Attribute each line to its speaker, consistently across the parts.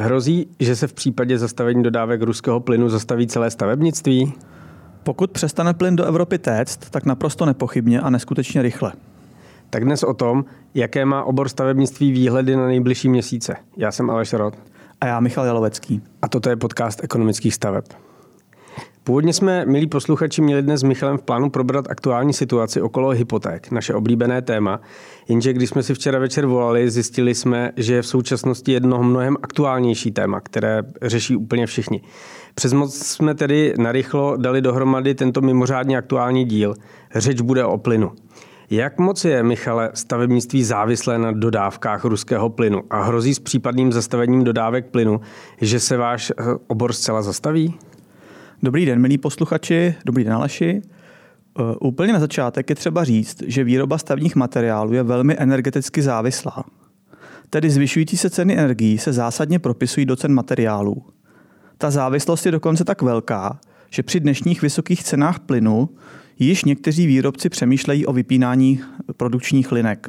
Speaker 1: Hrozí, že se v případě zastavení dodávek ruského plynu zastaví celé stavebnictví?
Speaker 2: Pokud přestane plyn do Evropy téct, tak naprosto nepochybně a neskutečně rychle.
Speaker 1: Tak dnes o tom, jaké má obor stavebnictví výhledy na nejbližší měsíce. Já jsem Aleš Rod.
Speaker 2: A já Michal Jalovecký.
Speaker 1: A toto je podcast ekonomických staveb. Původně jsme, milí posluchači, měli dnes s Michalem v plánu probrat aktuální situaci okolo hypoték, naše oblíbené téma. Jenže když jsme si včera večer volali, zjistili jsme, že je v současnosti jedno mnohem aktuálnější téma, které řeší úplně všichni. Přes moc jsme tedy narychlo dali dohromady tento mimořádně aktuální díl. Řeč bude o plynu. Jak moc je, Michale, stavebnictví závislé na dodávkách ruského plynu a hrozí s případným zastavením dodávek plynu, že se váš eh, obor zcela zastaví?
Speaker 2: Dobrý den, milí posluchači, dobrý den, Aleši. Uh, úplně na začátek je třeba říct, že výroba stavních materiálů je velmi energeticky závislá. Tedy zvyšující se ceny energií se zásadně propisují do cen materiálů. Ta závislost je dokonce tak velká, že při dnešních vysokých cenách plynu již někteří výrobci přemýšlejí o vypínání produkčních linek.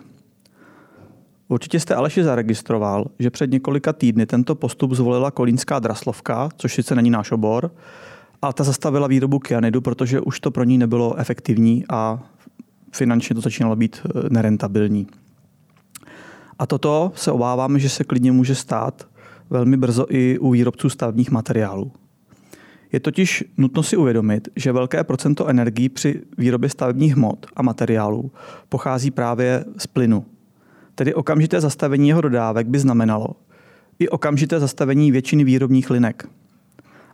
Speaker 2: Určitě jste Aleši zaregistroval, že před několika týdny tento postup zvolila kolínská draslovka, což sice není náš obor, a ta zastavila výrobu kyanidu, protože už to pro ní nebylo efektivní a finančně to začínalo být eh, nerentabilní. A toto se obáváme, že se klidně může stát velmi brzo i u výrobců stavebních materiálů. Je totiž nutno si uvědomit, že velké procento energií při výrobě stavebních hmot a materiálů pochází právě z plynu. Tedy okamžité zastavení jeho dodávek by znamenalo i okamžité zastavení většiny výrobních linek.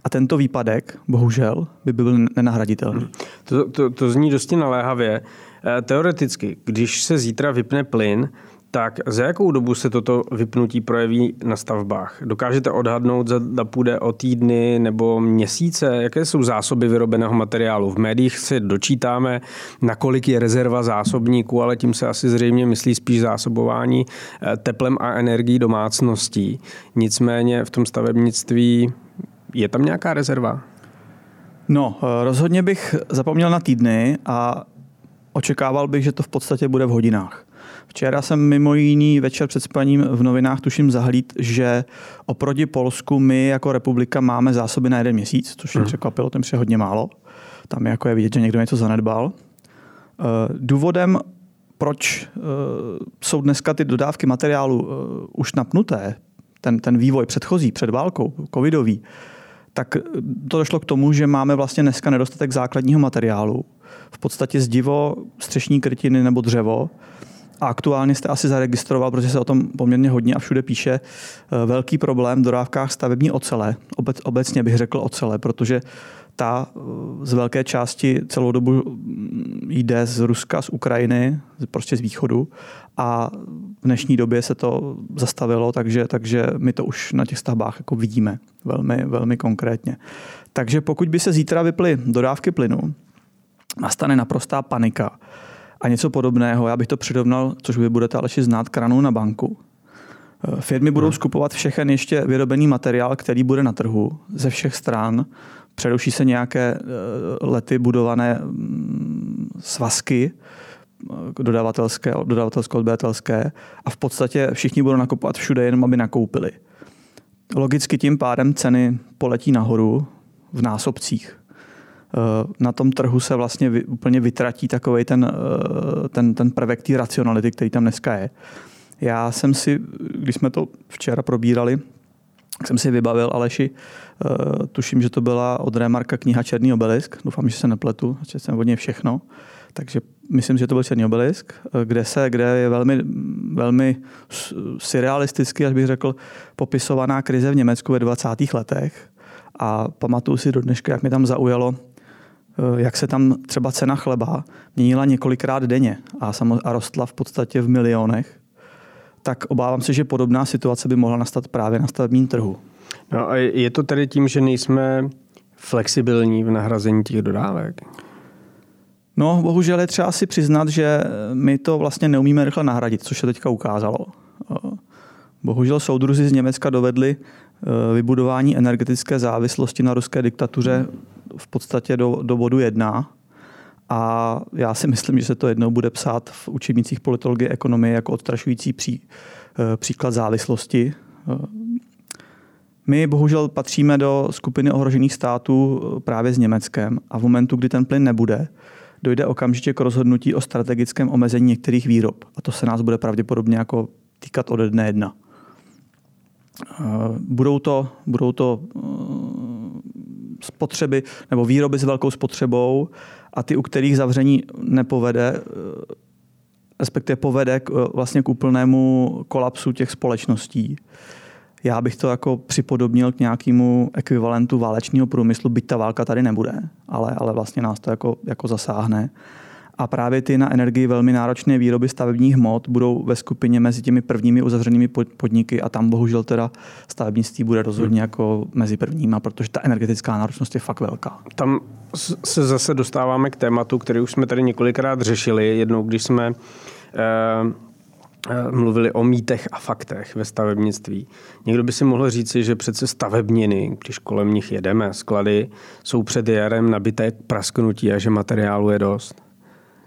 Speaker 2: A tento výpadek, bohužel, by byl nenahraditelný.
Speaker 1: To, to, to zní dosti naléhavě. Eh, teoreticky, když se zítra vypne plyn, tak za jakou dobu se toto vypnutí projeví na stavbách? Dokážete odhadnout, zda půjde o týdny nebo měsíce? Jaké jsou zásoby vyrobeného materiálu? V médiích se dočítáme, nakolik je rezerva zásobníků, ale tím se asi zřejmě myslí spíš zásobování eh, teplem a energií domácností. Nicméně v tom stavebnictví je tam nějaká rezerva?
Speaker 2: No, eh, rozhodně bych zapomněl na týdny a očekával bych, že to v podstatě bude v hodinách. Včera jsem mimo jiný večer před spaním v novinách tuším zahlíd, že oproti Polsku my jako republika máme zásoby na jeden měsíc, což mě hmm. překvapilo, tím je hodně málo. Tam je jako je vidět, že někdo něco zanedbal. Eh, důvodem, proč eh, jsou dneska ty dodávky materiálu už napnuté, ten, ten vývoj předchozí, před válkou, covidový, tak to došlo k tomu, že máme vlastně dneska nedostatek základního materiálu. V podstatě zdivo, střešní krytiny nebo dřevo. A aktuálně jste asi zaregistroval, protože se o tom poměrně hodně a všude píše, eh, velký problém v dodávkách stavební ocele. Obec, obecně bych řekl ocele, protože ta eh, z velké části celou dobu mm, jde z Ruska, z Ukrajiny, prostě z východu a v dnešní době se to zastavilo, takže, takže my to už na těch stavbách jako vidíme velmi, velmi konkrétně. Takže pokud by se zítra vyply dodávky plynu, nastane naprostá panika a něco podobného, já bych to přirovnal, což vy budete ale znát, kranu na banku. Firmy budou skupovat všechen ještě vyrobený materiál, který bude na trhu ze všech stran. Přeruší se nějaké eh, lety budované mm, svazky, dodavatelské, dodavatelsko-odběratelské a v podstatě všichni budou nakupovat všude, jenom aby nakoupili. Logicky tím pádem ceny poletí nahoru v násobcích. Eh, na tom trhu se vlastně úplně vytratí takový ten, eh, ten, ten prvek té racionality, který tam dneska je. Já jsem si, když jsme to včera probírali, jsem si vybavil Aleši, eh, tuším, že to byla od Remarka kniha Černý obelisk, doufám, že se nepletu, že jsem od něj všechno. Takže myslím, že to byl Černý obelisk, kde, se, kde je velmi, velmi surrealisticky, až bych řekl, popisovaná krize v Německu ve 20. letech. A pamatuju si do dneška, jak mi tam zaujalo, jak se tam třeba cena chleba měnila několikrát denně a, a rostla v podstatě v milionech, tak obávám se, že podobná situace by mohla nastat právě na stavebním trhu.
Speaker 1: No a je to tedy tím, že nejsme flexibilní v nahrazení těch dodávek?
Speaker 2: No, bohužel je třeba si přiznat, že my to vlastně neumíme rychle nahradit, což se teďka ukázalo. Bohužel soudruzi z Německa dovedli eh, vybudování energetické závislosti na ruské diktatuře v podstatě do, do bodu jedna. A já si myslím, že se to jednou bude psát v učebnicích politologie ekonomie jako odstrašující pří, eh, příklad závislosti. Eh, My bohužel patříme do skupiny ohrožených států eh, právě s Německem a v momentu, kdy ten plyn nebude, dojde okamžitě k rozhodnutí o strategickém omezení některých výrob. A to se nás bude pravděpodobně jako týkat ode dne jedna. Budou to, budou to spotřeby nebo výroby s velkou spotřebou a ty, u kterých zavření nepovede, respektive povede k, vlastně k úplnému kolapsu těch společností. Já bych to jako připodobnil k nějakému ekvivalentu válečního průmyslu, byť ta válka tady nebude, ale, ale vlastně nás to jako, jako zasáhne. A právě ty na energii velmi náročné výroby stavebních hmot budou ve skupině mezi těmi prvními uzavřenými podniky a tam bohužel teda stavebnictví bude rozhodně jako mezi prvníma, protože ta energetická náročnost je fakt velká.
Speaker 1: Tam se zase dostáváme k tématu, který už jsme tady několikrát řešili. Jednou, když jsme eh, Eh, mluvili o mýtech a faktech ve stavebnictví. Někdo by si mohl říci, že přece stavebniny, když kolem nich jedeme, sklady, jsou před jarem nabité prasknutí a že materiálu je dost.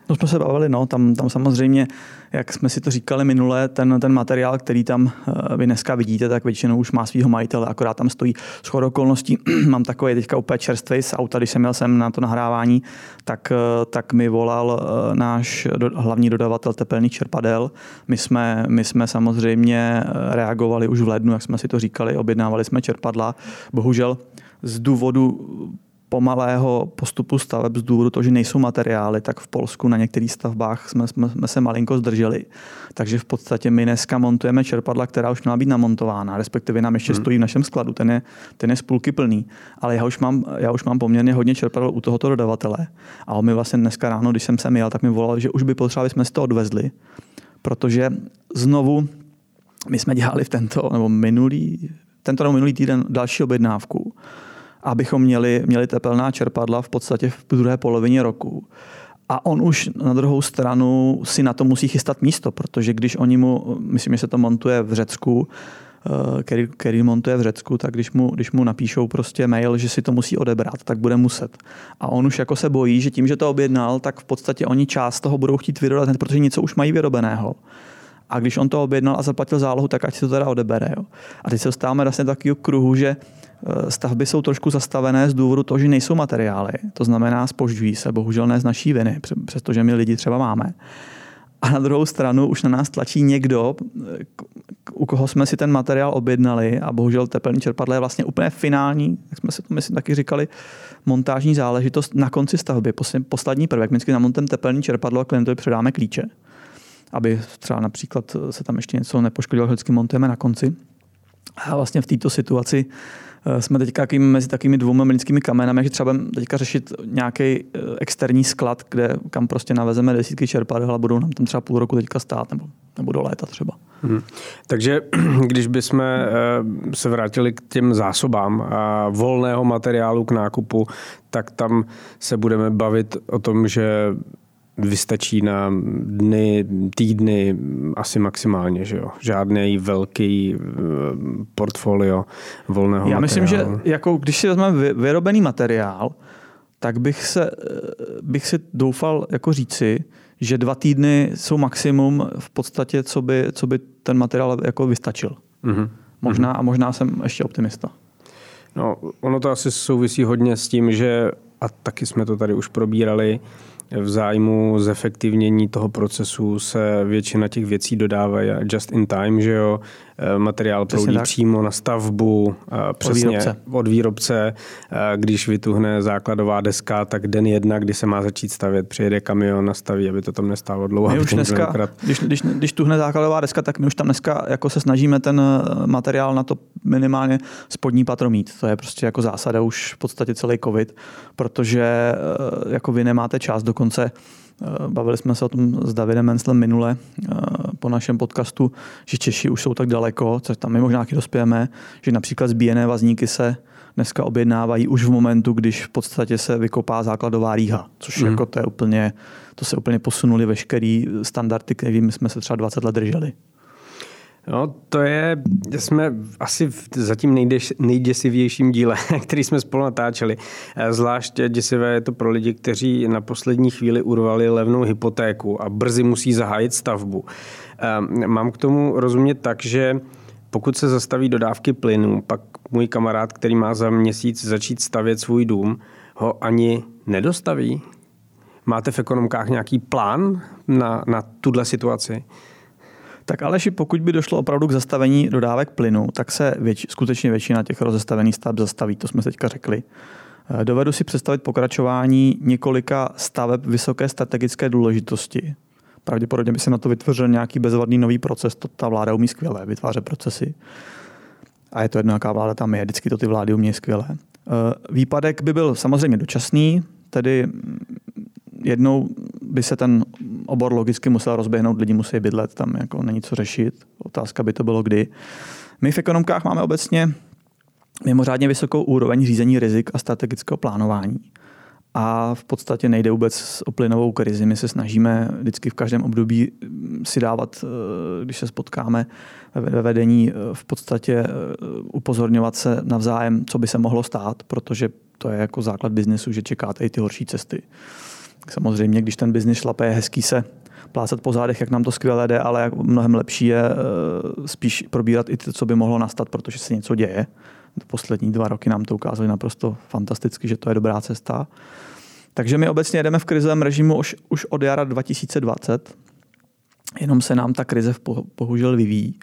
Speaker 2: No jsme se bavili, no, tam, tam samozřejmě, jak jsme si to říkali minule, ten, ten materiál, který tam eh, vy dneska vidíte, tak většinou už má svého majitele, akorát tam stojí shodou okolností. Mám takový teďka úplně čerstvý z auta, když jsem měl sem na to nahrávání, tak, eh, tak mi volal eh, náš do, hlavní dodavatel tepelných čerpadel. My jsme, my jsme samozřejmě reagovali už v lednu, jak jsme si to říkali, objednávali jsme čerpadla. Bohužel z důvodu pomalého postupu staveb z důvodu toho, že nejsou materiály, tak v Polsku na některých stavbách jsme, jsme, jsme se malinko zdrželi. Takže v podstatě my dneska montujeme čerpadla, která už měla být namontována, respektive nám ještě hmm. stojí v našem skladu, ten je, ten je z půlky plný. Ale já už, mám, já už mám poměrně hodně čerpadel u tohoto dodavatele. A on mi vlastně dneska ráno, když jsem sem jel, tak mi volal, že už by potřebovali, jsme si to odvezli, protože znovu my jsme dělali v tento, nebo minulý, tento nebo minulý týden další objednávku abychom měli, měli tepelná čerpadla v podstatě v druhé polovině roku. A on už na druhou stranu si na to musí chystat místo, protože když oni mu, myslím, že se to montuje v Řecku, eh, který, který montuje v Řecku, tak když mu, když mu napíšou prostě mail, že si to musí odebrat, tak bude muset. A on už jako se bojí, že tím, že to objednal, tak v podstatě oni část toho budou chtít vyrodat, protože něco už mají vyrobeného. A když on to objednal a zaplatil zálohu, tak ať si to teda odebere. Jo. A teď se dostáváme vlastně do takového kruhu, že stavby jsou trošku zastavené z důvodu toho, že nejsou materiály. To znamená, spožďují se, bohužel ne z naší viny, přestože my lidi třeba máme. A na druhou stranu už na nás tlačí někdo, u koho jsme si ten materiál objednali a bohužel tepelný čerpadlo je vlastně úplně finální, jak jsme si to myslím taky říkali, montážní záležitost na konci stavby. Poslední prvek, my vždycky namontujeme tepelný čerpadlo a klientovi předáme klíče, aby třeba například se tam ještě něco nepoškodilo, vždycky montujeme na konci. A vlastně v této situaci Eh, jsme teďka mezi takovými dvouma mlínskými kamenami, že třeba teďka řešit nějaký eh, externí sklad, kde kam prostě navezeme desítky čerpadel a budou nám tam třeba půl roku teďka stát nebo, nebo do léta třeba. Hmm.
Speaker 1: Takže když bychom eh, se vrátili k těm zásobám a volného materiálu k nákupu, tak tam se budeme bavit o tom, že vystačí na dny, týdny asi maximálně, že jo? Žádný velký eh, portfolio volného
Speaker 2: Já myslím, že jako když si vezmeme vyrobený materiál, tak bych, se, eh, bych si doufal jako říci, že dva týdny jsou maximum v podstatě, co by, co by ten materiál jako vystačil. Mm-hmm. Možná a možná jsem ještě optimista.
Speaker 1: No, ono to asi souvisí hodně s tím, že, a taky jsme to tady už probírali, v zájmu zefektivnění toho procesu se většina těch věcí dodávají just in time, že jo, materiál přesně proudí tak. přímo na stavbu, eh, přesně od výrobce. od výrobce. Eh, když vytuhne základová deska, tak den jedna, kdy se má začít stavět, přijede kamion, nastaví, aby to tam nestálo dlouho.
Speaker 2: My už dneska, když, když, když tuhne základová deska, tak my už tam dneska jako se snažíme ten materiál na to minimálně spodní patro mít. To je prostě jako zásada už v podstatě celý covid, protože jako vy nemáte čas dokonce Eh, bavili jsme se o tom s Davidem Menslem minule eh, po našem podcastu, že Češi už jsou tak daleko, co tam my možná taky dospějeme, že například zbíjené vazníky se dneska objednávají už v momentu, když v podstatě se vykopá základová rýha, což mm. jako to je úplně, to se úplně posunuli veškerý standardy, kterými jsme se třeba 20 let drželi.
Speaker 1: No, to je, jsme asi v zatím nejděs, nejděsivějším díle, který jsme spolu natáčeli. Eh, zvlášť děsivé je to pro lidi, kteří na poslední chvíli urvali levnou hypotéku a brzy musí zahájit stavbu. Eh, mám k tomu rozumět tak, že pokud se zastaví dodávky plynu, pak můj kamarád, který má za měsíc začít stavět svůj dům, ho ani nedostaví? Máte v ekonomkách nějaký plán na, na tuhle situaci?
Speaker 2: Tak Aleši, pokud by došlo opravdu k zastavení dodávek plynu, tak se věč, skutečně většina těch rozestavených staveb zastaví, to jsme teďka řekli. Eh, dovedu si představit pokračování několika staveb vysoké strategické důležitosti. Pravděpodobně by se na to vytvořil nějaký bezvadný nový proces, to ta vláda umí skvěle, vytvářet procesy. A je to jedno, jaká vláda tam je, vždycky to ty vlády umí skvěle. Eh, výpadek by byl samozřejmě dočasný, tedy jednou by se ten obor logicky musel rozběhnout, lidi musí bydlet, tam jako není co řešit. Otázka by to bylo kdy. My v ekonomkách máme obecně mimořádně vysokou úroveň řízení rizik a strategického plánování. A v podstatě nejde vůbec o plynovou krizi. My se snažíme vždycky v každém období si dávat, eh, když se spotkáme ve vedení, eh, v podstatě eh, upozorňovat se navzájem, co by se mohlo stát, protože to je jako základ biznesu, že čekáte i ty horší cesty. Samozřejmě, když ten biznis šlape, je hezký se plácat po zádech, jak nám to skvěle jde, ale mnohem lepší je spíš probírat i to, co by mohlo nastat, protože se něco děje. Poslední dva roky nám to ukázali naprosto fantasticky, že to je dobrá cesta. Takže my obecně jedeme v krizovém režimu už, už od jara 2020, jenom se nám ta krize bohužel vyvíjí.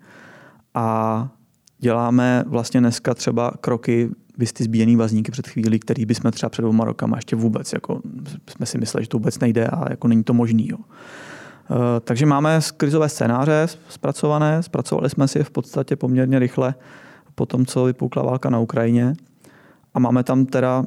Speaker 2: A děláme vlastně dneska třeba kroky, vy ty zbíjený vazníky před chvílí, který bychom třeba před dvěma rokama ještě vůbec, jako jsme si mysleli, že to vůbec nejde a jako není to možný. Jo. Eh, takže máme krizové scénáře zpracované, zpracovali jsme si je v podstatě poměrně rychle po tom, co vypukla válka na Ukrajině. A máme tam teda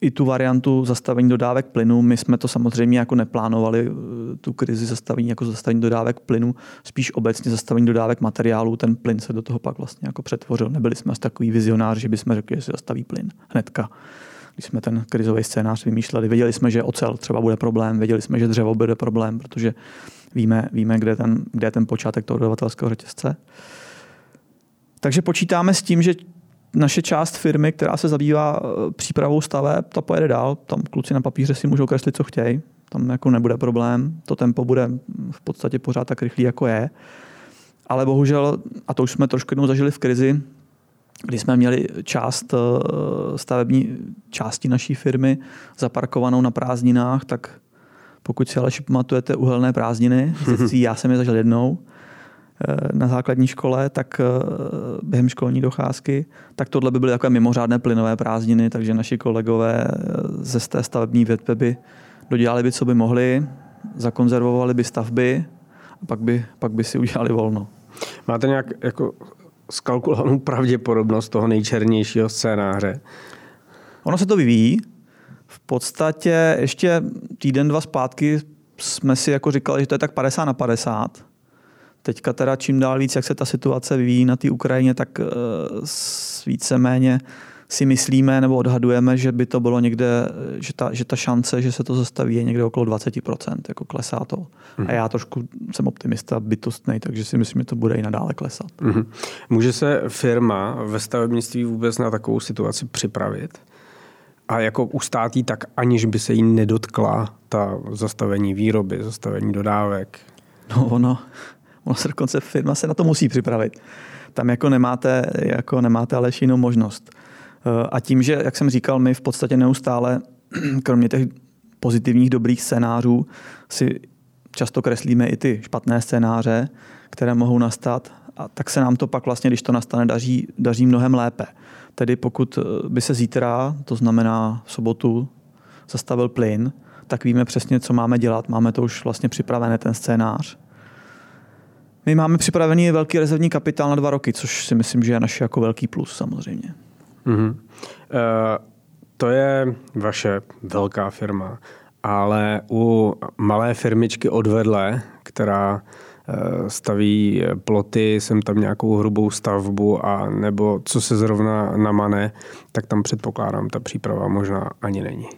Speaker 2: i tu variantu zastavení dodávek plynu. My jsme to samozřejmě jako neplánovali, eh, tu krizi zastavení jako zastavení dodávek plynu, spíš obecně zastavení dodávek materiálů. Ten plyn se do toho pak vlastně jako přetvořil. Nebyli jsme asi takový vizionáři, že bychom řekli, že se zastaví plyn hnedka. Když jsme ten krizový scénář vymýšleli, věděli jsme, že ocel třeba bude problém, věděli jsme, že dřevo bude problém, protože víme, víme kde, ten, kde je ten počátek toho dodavatelského řetězce. Takže počítáme s tím, že naše část firmy, která se zabývá eh, přípravou staveb, ta pojede dál. Tam kluci na papíře si můžou kreslit, co chtějí. Tam jako nebude problém. To tempo bude v podstatě pořád tak rychlý, jako je. Ale bohužel, a to už jsme trošku jednou zažili v krizi, kdy jsme měli část eh, stavební části naší firmy zaparkovanou na prázdninách, tak pokud si ale pamatujete uhelné prázdniny, já jsem je zažil jednou, na základní škole, tak eh, během školní docházky, tak tohle by byly takové mimořádné plynové prázdniny, takže naši kolegové eh, ze té stavební větve by dodělali by, co by mohli, zakonzervovali by stavby a pak by, pak by si udělali volno.
Speaker 1: Máte nějak jako skalkulovanou pravděpodobnost toho nejčernějšího scénáře?
Speaker 2: Ono se to vyvíjí. V podstatě ještě týden, dva zpátky jsme si jako říkali, že to je tak 50 na 50 Teďka teda čím dál víc, jak se ta situace vyvíjí na té Ukrajině, tak uh, víceméně si myslíme nebo odhadujeme, že by to bylo někde, že ta, že ta šance, že se to zastaví, je někde okolo 20%, jako klesá to. Mm. A já trošku jsem optimista bytostný, takže si myslím, že to bude i nadále klesat. Mm.
Speaker 1: Může se firma ve stavebnictví vůbec na takovou situaci připravit? A jako ustát jí tak, aniž by se jí nedotkla ta zastavení výroby, zastavení dodávek?
Speaker 2: No ono, ono se dokonce firma se na to musí připravit. Tam jako nemáte, jako nemáte ale jinou možnost. Eh, a tím, že, jak jsem říkal, my v podstatě neustále, kromě těch pozitivních dobrých scénářů, si často kreslíme i ty špatné scénáře, které mohou nastat, a tak se nám to pak vlastně, když to nastane, daří, daří mnohem lépe. Tedy pokud eh, by se zítra, to znamená v sobotu, zastavil plyn, tak víme přesně, co máme dělat. Máme to už vlastně připravené, ten scénář. My máme připravený velký rezervní kapitál na dva roky, což si myslím, že je naše jako velký plus samozřejmě. Mm-hmm. Uh,
Speaker 1: to je vaše velká firma, ale u malé firmičky odvedle, která eh, staví ploty, jsem tam nějakou hrubou stavbu a nebo co se zrovna namane, tak tam předpokládám, ta příprava možná ani není.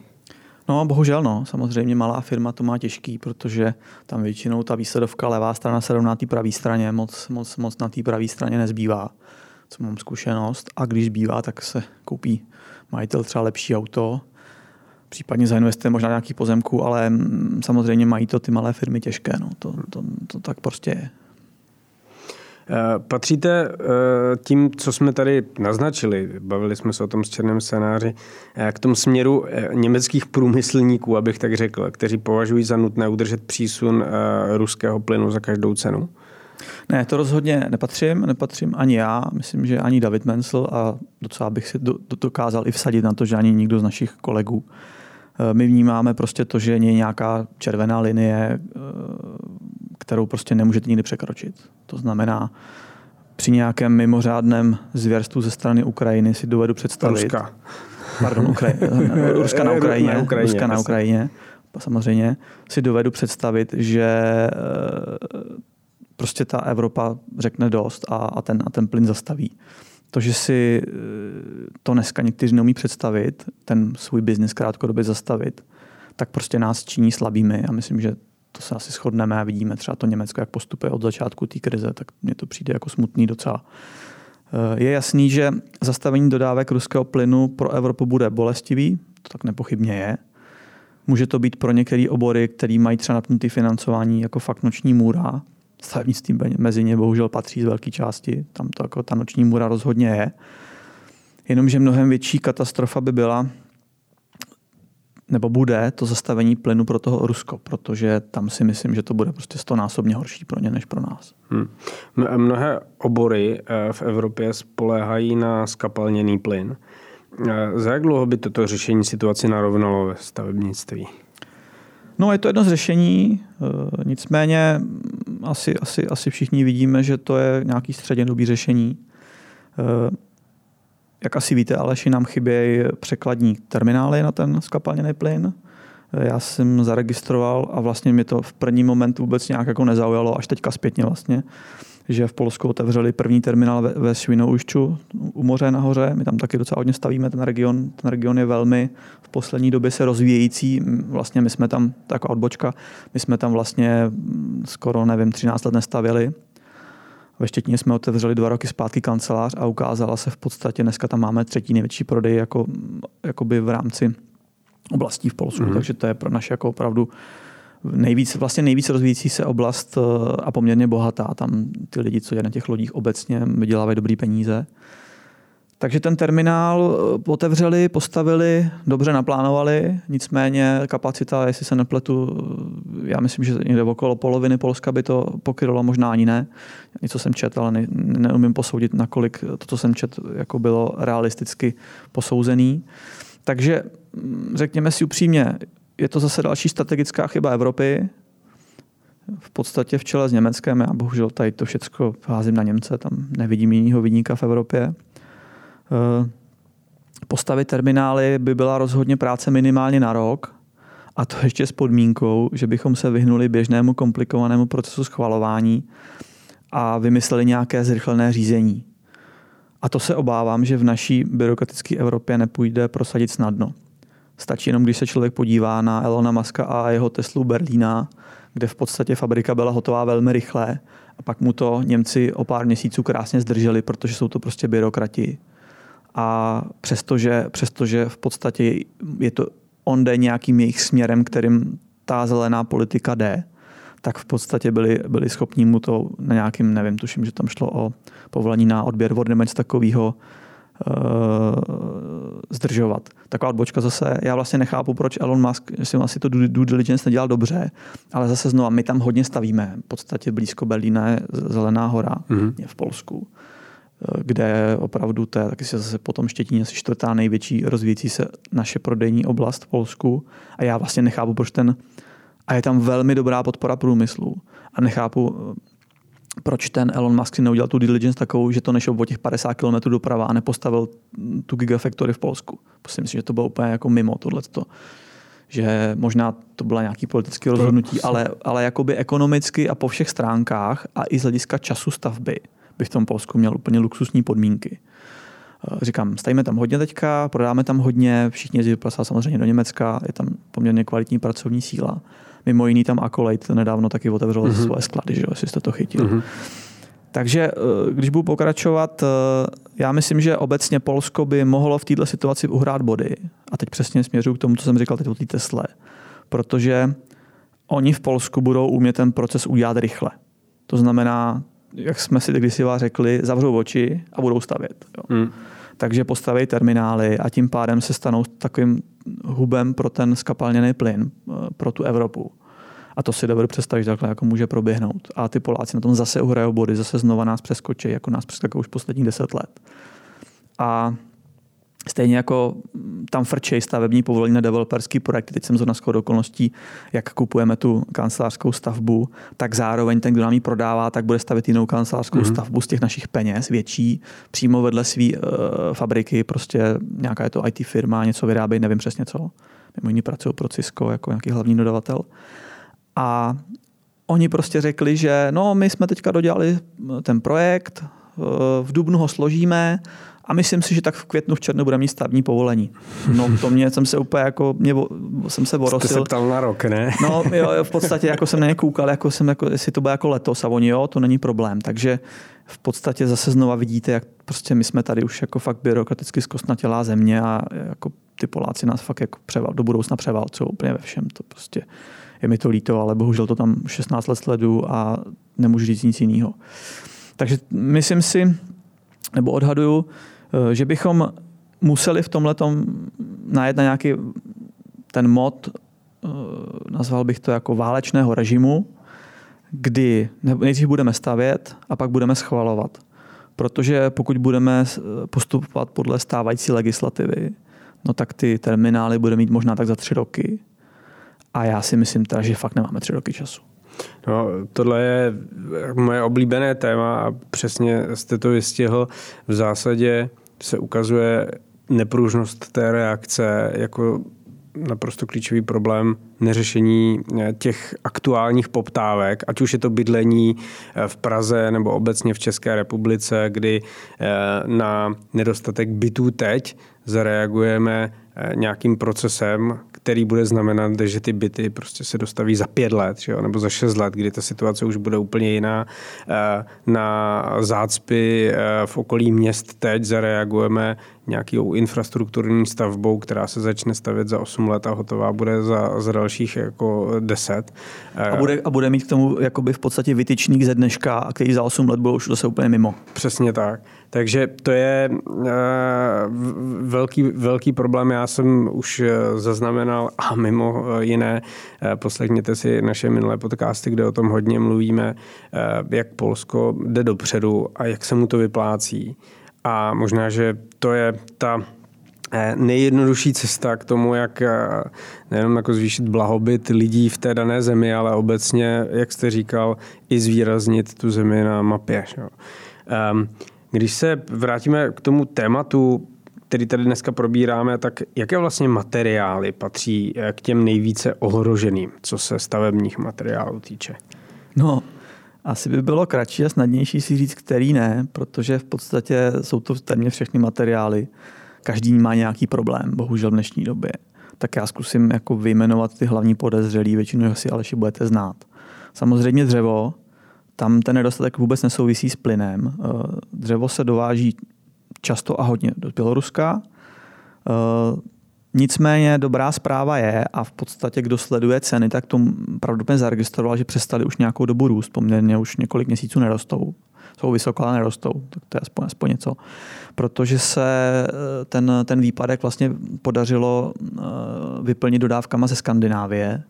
Speaker 2: No, bohužel no. Samozřejmě malá firma to má těžký, protože tam většinou ta výsledovka levá strana se rovná té pravé straně, moc, moc, moc na té pravé straně nezbývá, co mám zkušenost. A když zbývá, tak se koupí majitel třeba lepší auto, případně zainvestuje možná nějaký pozemku, ale mm, samozřejmě mají to ty malé firmy těžké. No. To, to, to tak prostě je.
Speaker 1: Patříte tím, co jsme tady naznačili, bavili jsme se o tom s černém scénáři, k tomu směru německých průmyslníků, abych tak řekl, kteří považují za nutné udržet přísun ruského plynu za každou cenu?
Speaker 2: Ne, to rozhodně nepatřím, nepatřím ani já, myslím, že ani David Mensel a docela bych si dokázal i vsadit na to, že ani nikdo z našich kolegů. Eh, my vnímáme prostě to, že je nějaká červená linie, eh, kterou prostě nemůžete nikdy překročit. To znamená, při nějakém mimořádném zvěrstvu ze strany Ukrajiny si dovedu představit.
Speaker 1: Ruska.
Speaker 2: Pardon, Ukraj, Ruska na Ukrajině. na Ukrajině Ruska na Ukrajině. Samozřejmě si dovedu představit, že eh, prostě ta Evropa řekne dost a, a, ten, a ten plyn zastaví. To, že si eh, to dneska někteří neumí představit, ten svůj biznis krátkodobě zastavit, tak prostě nás činí slabými a myslím, že to se asi shodneme a vidíme třeba to Německo, jak postupuje od začátku té krize, tak mně to přijde jako smutný docela. Eh, je jasný, že zastavení dodávek ruského plynu pro Evropu bude bolestivý, to tak nepochybně je. Může to být pro některé obory, které mají třeba napnutý financování jako fakt noční můra, stavebnictví mezi ně bohužel patří z velké části. Tam to jako ta noční můra rozhodně je. Jenomže mnohem větší katastrofa by byla, nebo bude to zastavení plynu pro toho Rusko, protože tam si myslím, že to bude prostě stonásobně horší pro ně než pro nás. Hmm.
Speaker 1: Mnohé obory eh, v Evropě spoléhají na skapalněný plyn. Eh, za jak dlouho by toto řešení situaci narovnalo ve stavebnictví?
Speaker 2: No, je to jedno z řešení, eh, nicméně asi, asi, asi všichni vidíme, že to je nějaký střednědobý řešení. Jak asi víte, Aleši, nám chybějí překladní terminály na ten skapalněný plyn. Já jsem zaregistroval a vlastně mi to v první moment vůbec nějak jako nezaujalo, až teďka zpětně vlastně že v Polsku otevřeli první terminál ve, ve Švinoušťu u moře nahoře. My tam taky docela hodně stavíme ten region. Ten region je velmi v poslední době se rozvíjející. Vlastně my jsme tam, taková odbočka, my jsme tam vlastně skoro, nevím, 13 let nestavili. Ve Štětině jsme otevřeli dva roky zpátky kancelář a ukázala se v podstatě, dneska tam máme třetí největší prodej jako, jakoby v rámci oblastí v Polsku, mm-hmm. takže to je pro naše jako opravdu nejvíc, vlastně nejvíc rozvíjící se oblast eh, a poměrně bohatá. Tam ty lidi, co je na těch lodích obecně, vydělávají dobrý peníze. Takže ten terminál eh, otevřeli, postavili, dobře naplánovali, nicméně kapacita, jestli se nepletu, eh, já myslím, že někde okolo poloviny Polska by to pokrylo, možná ani ne. Něco jsem četl, ale ne, neumím posoudit, nakolik to, co jsem četl, jako bylo realisticky posouzený. Takže mm, řekněme si upřímně, je to zase další strategická chyba Evropy, v podstatě v čele s Německem. Já bohužel tady to všechno házím na Němce, tam nevidím jiného vidníka v Evropě. Eh, postavit terminály by byla rozhodně práce minimálně na rok, a to ještě s podmínkou, že bychom se vyhnuli běžnému komplikovanému procesu schvalování a vymysleli nějaké zrychlené řízení. A to se obávám, že v naší byrokratické Evropě nepůjde prosadit snadno. Stačí jenom, když se člověk podívá na Elona Muska a jeho Teslu Berlína, kde v podstatě fabrika byla hotová velmi rychle a pak mu to Němci o pár měsíců krásně zdrželi, protože jsou to prostě byrokrati. A přestože, přestože v podstatě je to, on jde nějakým jejich směrem, kterým ta zelená politika jde, tak v podstatě byli, byli schopni mu to na nějakým, nevím, tuším, že tam šlo o povolení na odběr vody nebo takového, Eh, zdržovat. Taková odbočka zase, já vlastně nechápu, proč Elon Musk, si asi to due diligence nedělal dobře, ale zase znovu, my tam hodně stavíme. V podstatě blízko Berlína je Zelená hora mm-hmm. v Polsku kde opravdu to je taky se zase potom Štětíně asi čtvrtá největší rozvíjící se naše prodejní oblast v Polsku. A já vlastně nechápu, proč ten... A je tam velmi dobrá podpora průmyslu. A nechápu, proč ten Elon Musk si neudělal tu diligence takovou, že to nešlo o těch 50 km doprava a nepostavil tu Gigafactory v Polsku. Myslím si, že to bylo úplně jako mimo tohleto. Že možná to bylo nějaký politické rozhodnutí, ale, ale jakoby ekonomicky a po všech stránkách a i z hlediska času stavby by v tom Polsku měl úplně luxusní podmínky. Eh, říkám, stavíme tam hodně teďka, prodáme tam hodně, všichni jezdí samozřejmě do Německa, je tam poměrně kvalitní pracovní síla Mimo jiný tam Accolade nedávno taky otevřelo mm-hmm. svoje sklady, že jestli jste to chytil. Mm-hmm. Takže eh, když budu pokračovat, eh, já myslím, že obecně Polsko by mohlo v této situaci uhrát body. A teď přesně směřuji k tomu, co jsem říkal teď o té Tesle. Protože oni v Polsku budou umět ten proces udělat rychle. To znamená, jak jsme si kdysi vás řekli, zavřou oči a budou stavět. Jo. Hmm. Takže postaví terminály a tím pádem se stanou takovým hubem pro ten skapalněný plyn, eh, pro tu Evropu. A to si dovedu představit, že takhle jako může proběhnout. A ty Poláci na tom zase uhrajou body, zase znova nás přeskočí, jako nás přeskakují už posledních deset let. A Stejně jako tam frčej stavební povolení na developerský projekt, teď jsem zrovna shodou okolností, jak kupujeme tu kancelářskou stavbu, tak zároveň ten, kdo nám ji prodává, tak bude stavit jinou kancelářskou mm-hmm. stavbu z těch našich peněz, větší, přímo vedle své uh, fabriky, prostě nějaká je to IT firma, něco vyrábějí, nevím přesně co. Mimo jiní pracují pro Cisco jako nějaký hlavní dodavatel. A oni prostě řekli, že no, my jsme teďka dodělali ten projekt, v Dubnu ho složíme, a myslím si, že tak v květnu, v červnu bude mít stavní povolení. No to mě jsem se úplně jako, mě, jsem se vorosil.
Speaker 1: Jste se ptal na rok, ne?
Speaker 2: No jo, v podstatě jako jsem na ně koukal, jako jsem, jako, jestli to bude jako letos a oni jo, to není problém. Takže v podstatě zase znova vidíte, jak prostě my jsme tady už jako fakt byrokraticky zkostnatělá země a jako ty Poláci nás fakt jako převal, do budoucna převálcují úplně ve všem. To prostě je mi to líto, ale bohužel to tam 16 let sledu a nemůžu říct nic jiného. Takže myslím si, nebo odhaduju, že bychom museli v tomhle najet na nějaký ten mod, eh, nazval bych to jako válečného režimu, kdy nejdřív budeme stavět a pak budeme schvalovat. Protože pokud budeme postupovat podle stávající legislativy, no tak ty terminály bude mít možná tak za tři roky. A já si myslím teda, že fakt nemáme tři roky času.
Speaker 1: No, tohle je moje oblíbené téma a přesně jste to vystihl. V zásadě se ukazuje nepružnost té reakce jako naprosto klíčový problém neřešení eh, těch aktuálních poptávek, ať už je to bydlení eh, v Praze nebo obecně v České republice, kdy eh, na nedostatek bytů teď zareagujeme nějakým procesem, který bude znamenat, že ty byty prostě se dostaví za pět let, že jo? nebo za šest let, kdy ta situace už bude úplně jiná. Eh, na zácpy eh, v okolí měst teď zareagujeme nějakou infrastrukturní stavbou, která se začne stavět za 8 let a hotová bude za, za dalších jako 10.
Speaker 2: A bude, a bude mít k tomu jakoby v podstatě vytyčník ze dneška, a který za 8 let bude už zase úplně mimo.
Speaker 1: Přesně tak. Takže to je uh, velký, velký problém. Já jsem už eh, zaznamenal a mimo jiné, uh, poslechněte si naše minulé podcasty, kde o tom hodně mluvíme, uh, jak Polsko jde dopředu a jak se mu to vyplácí. A možná, že to je ta eh, nejjednodušší cesta k tomu, jak eh, nejenom jako zvýšit blahobyt lidí v té dané zemi, ale obecně, jak jste říkal, i zvýraznit tu zemi na mapě. Ehm, když se vrátíme k tomu tématu, který tady dneska probíráme, tak jaké vlastně materiály patří eh, k těm nejvíce ohroženým, co se stavebních materiálů týče?
Speaker 2: No, asi by bylo kratší a snadnější si říct, který ne, protože v podstatě jsou to téměř všechny materiály. Každý má nějaký problém, bohužel v dnešní době. Tak já zkusím jako vyjmenovat ty hlavní podezřelí, většinou si Aleši budete znát. Samozřejmě dřevo, tam ten nedostatek vůbec nesouvisí s plynem. Eh, dřevo se dováží často a hodně do Běloruska. Nicméně dobrá zpráva je, a v podstatě kdo sleduje ceny, tak to pravděpodobně zaregistroval, že přestali už nějakou dobu růst, poměrně už několik měsíců nerostou. Jsou vysoko, ale nerostou, tak to je aspoň, aspoň něco. Protože se eh, ten, ten výpadek vlastně podařilo eh, vyplnit dodávkama ze Skandinávie,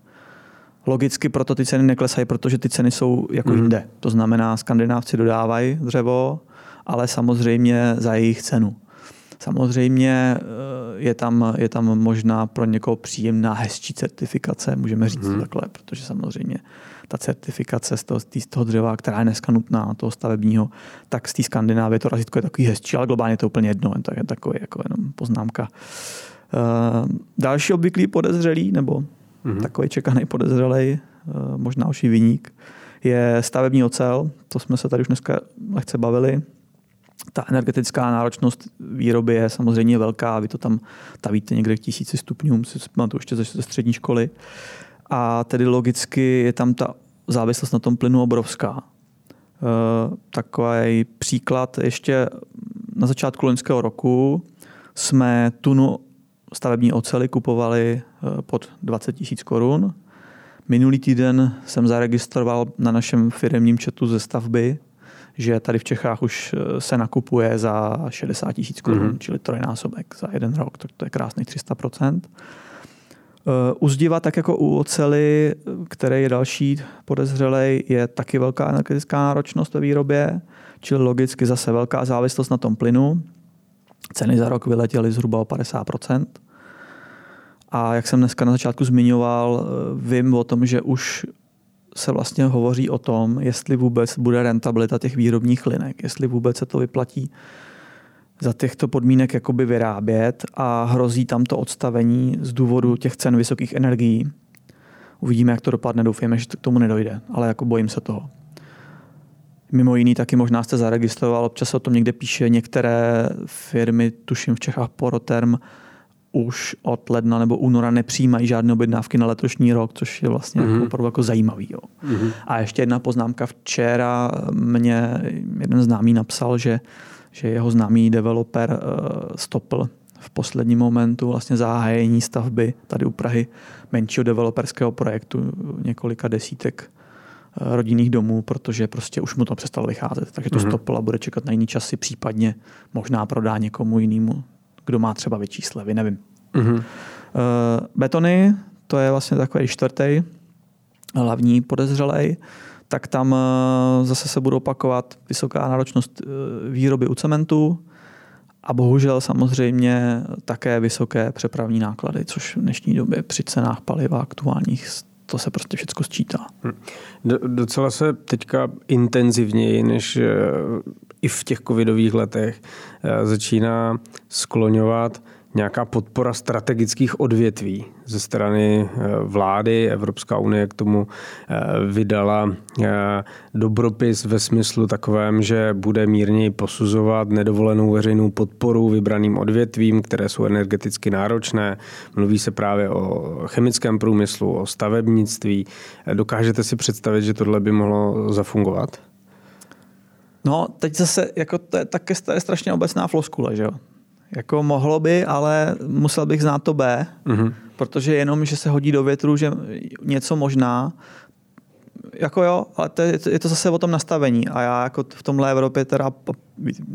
Speaker 2: Logicky proto ty ceny neklesají, protože ty ceny jsou jako mm. jinde. To znamená, skandinávci dodávají dřevo, ale samozřejmě za jejich cenu. Samozřejmě eh, je tam, je tam možná pro někoho příjemná, hezčí certifikace, můžeme říct hmm. takhle, protože samozřejmě ta certifikace z toho, z toho dřeva, která je dneska nutná, toho stavebního, tak z té Skandinávie to razítko je takový hezčí, ale globálně to je úplně jedno, to je takový jako jenom poznámka. Uh, další obvyklý podezřelý, nebo hmm. takový čekaný podezřelý, uh, možná už i vyník, je stavební ocel, to jsme se tady už dneska lehce bavili ta energetická náročnost výroby je samozřejmě velká, vy to tam tavíte někde k tisíci stupňům, si to ještě ze střední školy. A tedy logicky je tam ta závislost na tom plynu obrovská. E, takový příklad ještě na začátku loňského roku jsme tunu stavební ocely kupovali e, pod 20 tisíc korun. Minulý týden jsem zaregistroval na našem firmním chatu ze stavby, že tady v Čechách už eh, se nakupuje za 60 tisíc korun, mm-hmm. čili trojnásobek za jeden rok, tak to je krásných 300%. U zdiva, tak jako u ocely, který je další podezřelej, je taky velká energetická náročnost ve výrobě, čili logicky zase velká závislost na tom plynu. Ceny za rok vyletěly zhruba o 50%. A jak jsem dneska na začátku zmiňoval, vím o tom, že už se vlastně hovoří o tom, jestli vůbec bude rentabilita těch výrobních linek, jestli vůbec se to vyplatí za těchto podmínek jakoby vyrábět a hrozí tam to odstavení z důvodu těch cen vysokých energií. Uvidíme, jak to dopadne, doufejme, že k tomu nedojde, ale jako bojím se toho. Mimo jiný taky možná jste zaregistroval, občas o tom někde píše, některé firmy, tuším v Čechách Poroterm, už od ledna nebo února nepřijímají žádné objednávky na letošní rok, což je vlastně mm-hmm. opravdu jako zajímavý. Jo. Mm-hmm. A ještě jedna poznámka. Včera mě jeden známý napsal, že, že jeho známý developer uh, stopl v posledním momentu vlastně zahájení stavby tady u Prahy menšího developerského projektu několika desítek uh, rodinných domů, protože prostě už mu to přestalo vycházet. Takže to mm-hmm. stopl a bude čekat na jiný časy, případně možná prodá někomu jinému kdo má třeba větší slevy, nevím. Mm-hmm. Uh, betony, to je vlastně takový čtvrtý hlavní podezřelej, tak tam uh, zase se budou opakovat vysoká náročnost uh, výroby u cementu a bohužel samozřejmě také vysoké přepravní náklady, což v dnešní době při cenách paliva aktuálních to se prostě všechno sčítá. Hm.
Speaker 1: Do, docela se teďka intenzivněji než i v těch covidových letech eh, začíná skloňovat nějaká podpora strategických odvětví ze strany eh, vlády. Evropská unie k tomu eh, vydala dobropis ve smyslu takovém, že bude mírněji posuzovat nedovolenou veřejnou podporu vybraným odvětvím, které jsou energeticky náročné. Mluví se právě o chemickém průmyslu, o stavebnictví. Dokážete si představit, že tohle by mohlo zafungovat?
Speaker 2: No, teď zase, jako to je také strašně obecná floskule, že jo? Jako mohlo by, ale musel bych znát to B, mm-hmm. protože jenom, že se hodí do větru, že něco možná, jako jo, ale to je, je to zase o tom nastavení a já jako v tomhle Evropě teda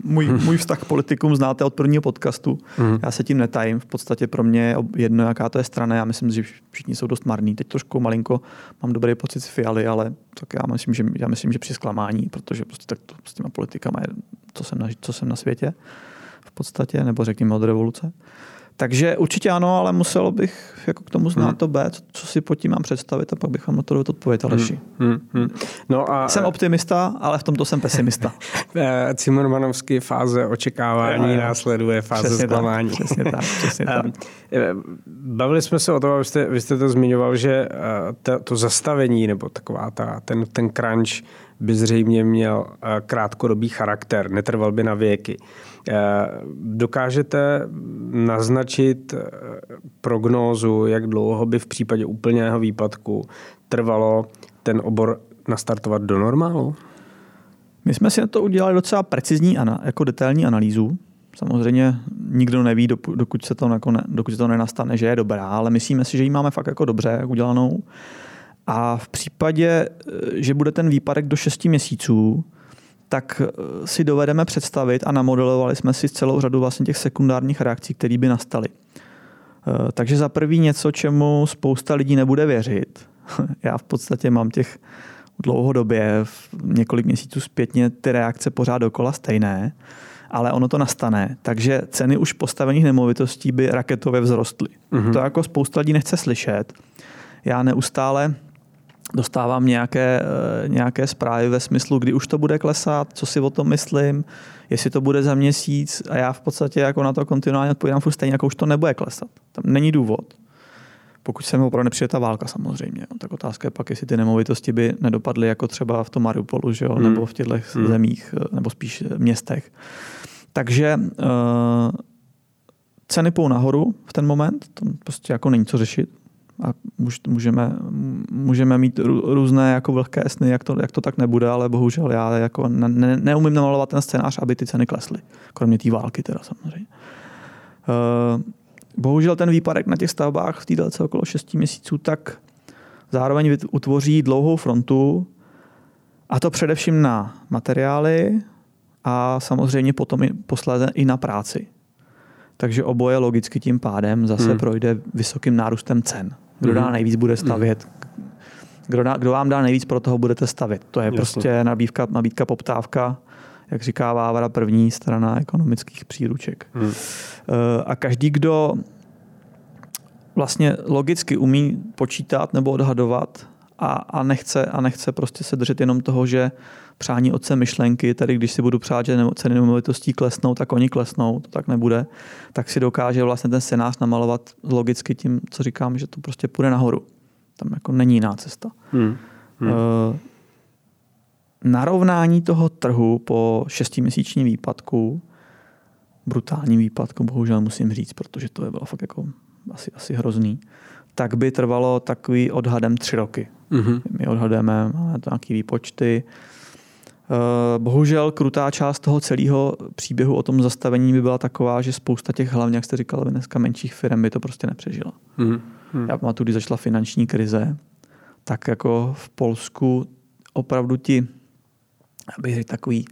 Speaker 2: můj, můj vztah k politikům znáte od prvního podcastu. Mm. Já se tím netajím. V podstatě pro mě je jedno, jaká to je strana. Já myslím, že všichni jsou dost marní. Teď trošku malinko mám dobrý pocit z Fialy, ale tak já myslím, že, já myslím, že při zklamání, protože prostě tak to s těma politikama je, co jsem na, co jsem na světě v podstatě, nebo řekněme od revoluce. Takže určitě ano, ale musel bych jako k tomu znát hmm. to B, co, co si pod tím mám představit a pak bych vám na to odpovědět, Aleši. Hmm. Hmm. Hmm. No a... Jsem optimista, ale v tomto jsem pesimista.
Speaker 1: Eh, Cimmermanovský fáze očekávání no, následuje fáze přesně zklamání.
Speaker 2: Tak, přesně tak, přesně tak.
Speaker 1: Eh, bavili jsme se o tom, vy jste, vy jste to zmiňoval, že to, to zastavení nebo taková ta, ten, ten crunch by zřejmě měl krátkodobý charakter, netrval by na věky. Eh, dokážete naznačit eh, prognózu, jak dlouho by v případě úplného výpadku trvalo ten obor nastartovat do normálu?
Speaker 2: My jsme si na to udělali docela precizní, jako detailní analýzu. Samozřejmě nikdo neví, dokud se to, jako ne, dokud se to nenastane, že je dobrá, ale myslíme si, že ji máme fakt jako dobře udělanou. A v případě, eh, že bude ten výpadek do 6 měsíců, tak eh, si dovedeme představit a namodelovali jsme si celou řadu vlastně těch sekundárních reakcí, které by nastaly. Eh, takže za prvý něco, čemu spousta lidí nebude věřit. Já v podstatě mám těch dlouhodobě, v několik měsíců zpětně, ty reakce pořád dokola stejné, ale ono to nastane. Takže ceny už postavených nemovitostí by raketově vzrostly. Mm-hmm. To jako spousta lidí nechce slyšet. Já neustále dostávám nějaké, eh, nějaké zprávy ve smyslu, kdy už to bude klesat, co si o tom myslím, jestli to bude za měsíc a já v podstatě jako na to kontinuálně odpovídám furt stejně, jako už to nebude klesat. Tam není důvod. Pokud se mi opravdu nepřijde ta válka samozřejmě. Tak otázka je pak, jestli ty nemovitosti by nedopadly jako třeba v tom Mariupolu, že jo? Hmm. nebo v těchto hmm. zemích, eh, nebo spíš městech. Takže uh, ceny půjdou nahoru v ten moment, to prostě jako není co řešit a můžeme, můžeme mít různé jako vlhké sny, jak to, jak to tak nebude, ale bohužel já jako ne, neumím namalovat ten scénář, aby ty ceny klesly. Kromě té války teda samozřejmě. Uh, bohužel ten výpadek na těch stavbách v té délce okolo 6 měsíců tak zároveň utvoří dlouhou frontu A to především na materiály a samozřejmě potom i posléze i na práci. Takže oboje logicky tím pádem zase hmm. projde vysokým nárůstem cen. Kdo dá hmm. nejvíc, bude hmm. stavět. Kdo, dá, kdo vám dá nejvíc, pro toho budete stavět. To je Jasně. prostě nabídka, nabídka, poptávka, jak říká Vávara, první strana ekonomických příruček. Hmm. A každý, kdo vlastně logicky umí počítat nebo odhadovat a, a, nechce, a nechce prostě se držet jenom toho, že přání otce myšlenky, tedy když si budu přát, že ceny nemovitostí klesnou, tak oni klesnou, to tak nebude, tak si dokáže vlastně ten scénář namalovat logicky tím, co říkám, že to prostě půjde nahoru. Tam jako není jiná cesta. Hmm. Hmm. Uh, narovnání toho trhu po šestiměsíčním výpadku, brutální výpadku, bohužel musím říct, protože to je bylo fakt jako asi, asi hrozný, tak by trvalo takový odhadem tři roky. Mm-hmm. My odhadujeme, máme to nějaké výpočty. Eh, bohužel krutá část toho celého příběhu o tom zastavení by byla taková, že spousta těch hlavně, jak jste říkal, dneska menších firm by to prostě nepřežila. Mm-hmm. Já pamatuju, když začala finanční krize, tak jako v Polsku opravdu ti, abych řekl, takový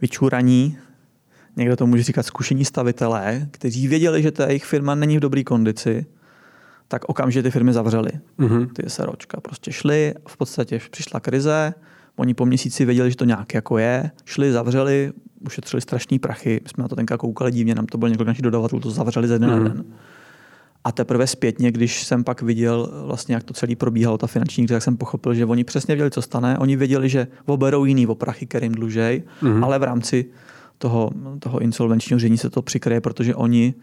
Speaker 2: vyčuraní, někdo to může říkat zkušení stavitelé, kteří věděli, že ta jejich firma není v dobré kondici, tak okamžitě ty firmy zavřely. Mm-hmm. Ty SROčka prostě šly, v podstatě přišla krize, oni po měsíci věděli, že to nějak jako je, šli, zavřeli, ušetřili strašný prachy, my jsme na to tenka koukali divně, nám to byl několik našich dodavatelů, to zavřeli ze dne mm-hmm. na mhm. den. A teprve zpětně, když jsem pak viděl, vlastně, jak to celé probíhalo, ta finanční krize, tak jsem pochopil, že oni přesně věděli, co stane. Oni věděli, že oberou jiný oprachy, kterým dlužej, mm-hmm. ale v rámci toho, toho insolvenčního řízení se to přikryje, protože oni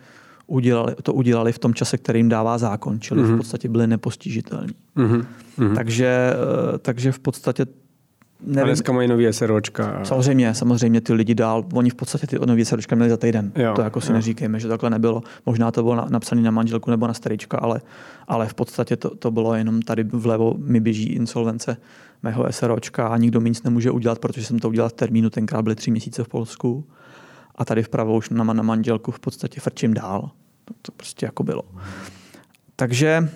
Speaker 2: udělali, to udělali v tom čase, který jim dává zákon, čili mm-hmm. v mhm. podstatě byli nepostižitelní. Mm-hmm. Takže, eh, takže v podstatě
Speaker 1: Nevím. A dneska mají nový SROčka.
Speaker 2: A... Samozřejmě, samozřejmě ty lidi dál, oni v podstatě ty nový SROčka měli za týden. Jo, to jako si jo. neříkejme, že takhle nebylo. Možná to bylo na, napsané na manželku nebo na starička, ale, ale v podstatě to, to bylo jenom tady vlevo mi běží insolvence mého SROčka a nikdo mi nic nemůže udělat, protože jsem to udělal v termínu, tenkrát byly tři měsíce v Polsku a tady vpravo už na, na manželku v podstatě frčím dál. To, to prostě jako bylo. Takže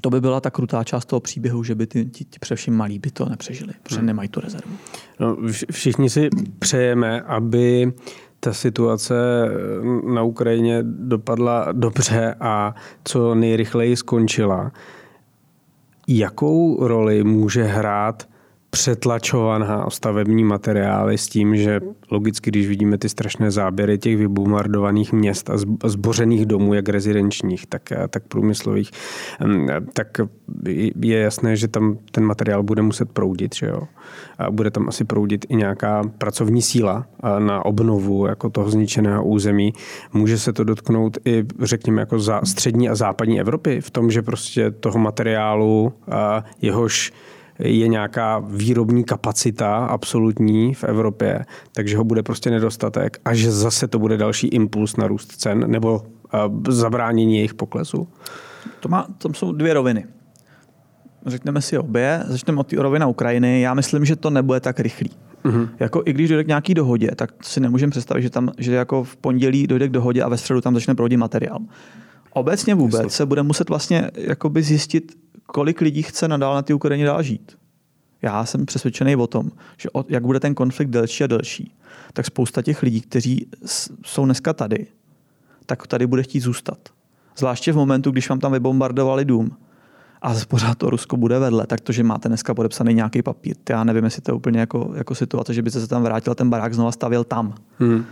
Speaker 2: to by byla ta krutá část toho příběhu, že by ty, ti, ti především malí by to nepřežili, protože hmm. nemají tu rezervu.
Speaker 1: No, všichni si přejeme, aby ta situace na Ukrajině dopadla dobře a co nejrychleji skončila. Jakou roli může hrát přetlačovaná stavební materiály s tím, že logicky, když vidíme ty strašné záběry těch vybombardovaných měst a zbořených domů, jak rezidenčních, tak, tak průmyslových, tak je jasné, že tam ten materiál bude muset proudit, že jo? A bude tam asi proudit i nějaká pracovní síla na obnovu jako toho zničeného území. Může se to dotknout i, řekněme, jako za střední a západní Evropy v tom, že prostě toho materiálu, jehož je nějaká výrobní kapacita absolutní v Evropě, takže ho bude prostě nedostatek a že zase to bude další impuls na růst cen nebo zabránění jejich poklesu?
Speaker 2: To má, tam jsou dvě roviny. Řekneme si obě, začneme od té roviny Ukrajiny. Já myslím, že to nebude tak rychlý. Mm-hmm. Jako i když dojde k nějaký dohodě, tak si nemůžeme představit, že, tam, že jako v pondělí dojde k dohodě a ve středu tam začne proudit materiál. Obecně vůbec se bude muset vlastně jakoby zjistit, kolik lidí chce nadále na té Ukrajině dál žít. Já jsem přesvědčený o tom, že jak bude ten konflikt delší a delší, tak spousta těch lidí, kteří jsou dneska tady, tak tady bude chtít zůstat. Zvláště v momentu, když vám tam vybombardovali dům a pořád to Rusko bude vedle, tak to, že máte dneska podepsaný nějaký papír, já nevím, jestli to je úplně jako, jako situace, že by se tam vrátil ten barák znova stavěl tam. Hmm.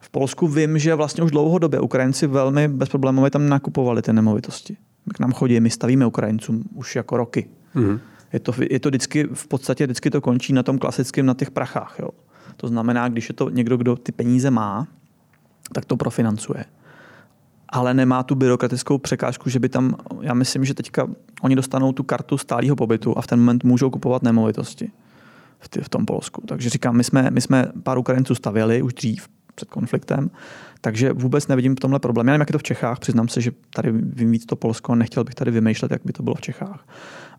Speaker 2: V Polsku vím, že vlastně už dlouhodobě Ukrajinci velmi bezproblémově tam nakupovali ty nemovitosti k nám chodí, my stavíme Ukrajincům už jako roky. Mm. Je, to, je to vždycky, v podstatě vždycky to končí na tom klasickém, na těch prachách. Jo. To znamená, když je to někdo, kdo ty peníze má, tak to profinancuje. Ale nemá tu byrokratickou překážku, že by tam, já myslím, že teďka oni dostanou tu kartu stálého pobytu a v ten moment můžou kupovat nemovitosti v, v tom Polsku. Takže říkám, my jsme, my jsme pár Ukrajinců stavěli už dřív před konfliktem takže vůbec nevidím v tomhle problém. Já nevím, jak je to v Čechách, přiznám se, že tady vím víc to Polsko, nechtěl bych tady vymýšlet, jak by to bylo v Čechách.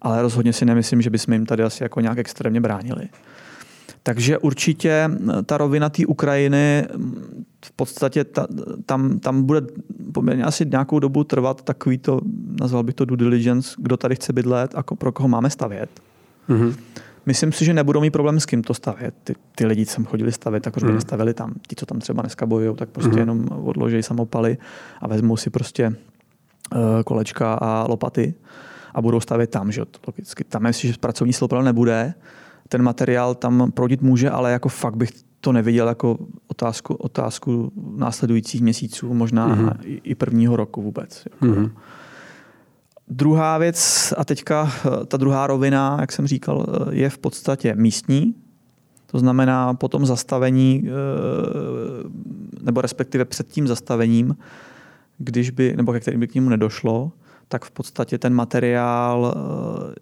Speaker 2: Ale rozhodně si nemyslím, že bychom jim tady asi jako nějak extrémně bránili. Takže určitě ta rovina té Ukrajiny v podstatě ta, tam, tam bude poměrně asi nějakou dobu trvat takový to, nazval bych to due diligence, kdo tady chce bydlet a pro koho máme stavět. Mm-hmm. Myslím si, že nebudou mít problém s kým to stavět. Ty, ty lidi, co chodili stavět, tak proč by mm. nestavili tam. Ti, co tam třeba dneska bojují, tak prostě mm. jenom odloží samopaly a vezmou si prostě uh, kolečka a lopaty a budou stavět tam. Že? Logicky. Tam je, že pracovní sloupel nebude, ten materiál tam proudit může, ale jako fakt bych to neviděl jako otázku, otázku následujících měsíců, možná mm-hmm. i, i prvního roku vůbec. Jako. Mm-hmm. Druhá věc, a teďka eh, ta druhá rovina, jak jsem říkal, eh, je v podstatě místní. To znamená po tom zastavení, eh, nebo respektive před tím zastavením, když by, nebo ke kterým by k němu nedošlo, tak v podstatě ten materiál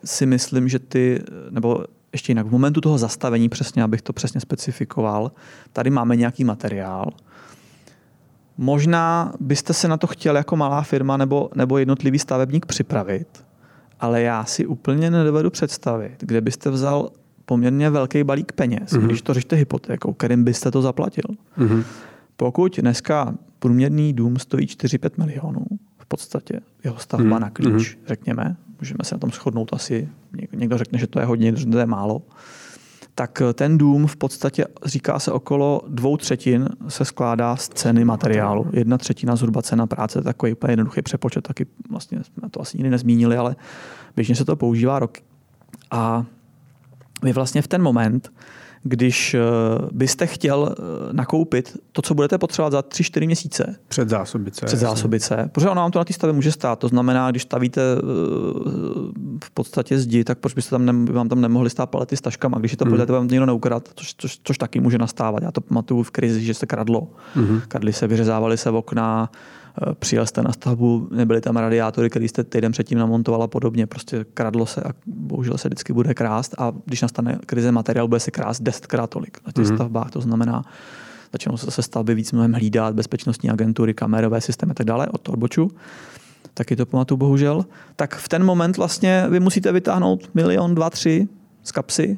Speaker 2: si myslím, že ty, nebo ještě jinak, v momentu toho zastavení, přesně, abych to přesně specifikoval, tady máme nějaký materiál. Možná byste se na to chtěl jako malá firma nebo, nebo jednotlivý stavebník připravit, ale já si úplně nedovedu představit, kde byste vzal poměrně velký balík peněz, mm-hmm. když to řešte hypotékou, kterým byste to zaplatil. Mm-hmm. Pokud dneska průměrný dům stojí 4-5 milionů, v podstatě jeho stavba mm-hmm. na klíč, mm-hmm. řekněme, můžeme se na tom shodnout asi, někdo řekne, že to je hodně, někdo řekne, že to je málo, tak ten dům v podstatě říká se okolo dvou třetin se skládá z ceny materiálu. Jedna třetina zhruba cena práce, takový úplně jednoduchý přepočet, taky vlastně jsme to asi nikdy nezmínili, ale běžně se to používá roky. A vy vlastně v ten moment, když eh, byste chtěl eh, nakoupit to, co budete potřebovat za 3-4 měsíce.
Speaker 1: Před zásobice.
Speaker 2: Před zásobice. Jasně. Protože ono vám to na té stavě může stát. To znamená, když stavíte eh, v podstatě zdi, tak proč byste tam ne, vám tam nemohli stát palety s taškama, když je to hmm. vám někdo neukrad, což, což, což, taky může nastávat. Já to pamatuju v krizi, že se kradlo. Hmm. Kradly se, vyřezávaly se okna, Eh, přijel jste na stavbu, nebyly tam radiátory, které jste týden předtím namontoval a podobně. Prostě kradlo se a bohužel se vždycky bude krást a když nastane krize materiál, bude se krást desetkrát tolik na těch mm-hmm. stavbách. To znamená, začnou se zase stavby víc mnohem hlídat, bezpečnostní agentury, kamerové systémy a tak dále, od odboču. Taky to pamatuju bohužel. Tak v ten moment vlastně vy musíte vytáhnout milion, dva, tři z kapsy,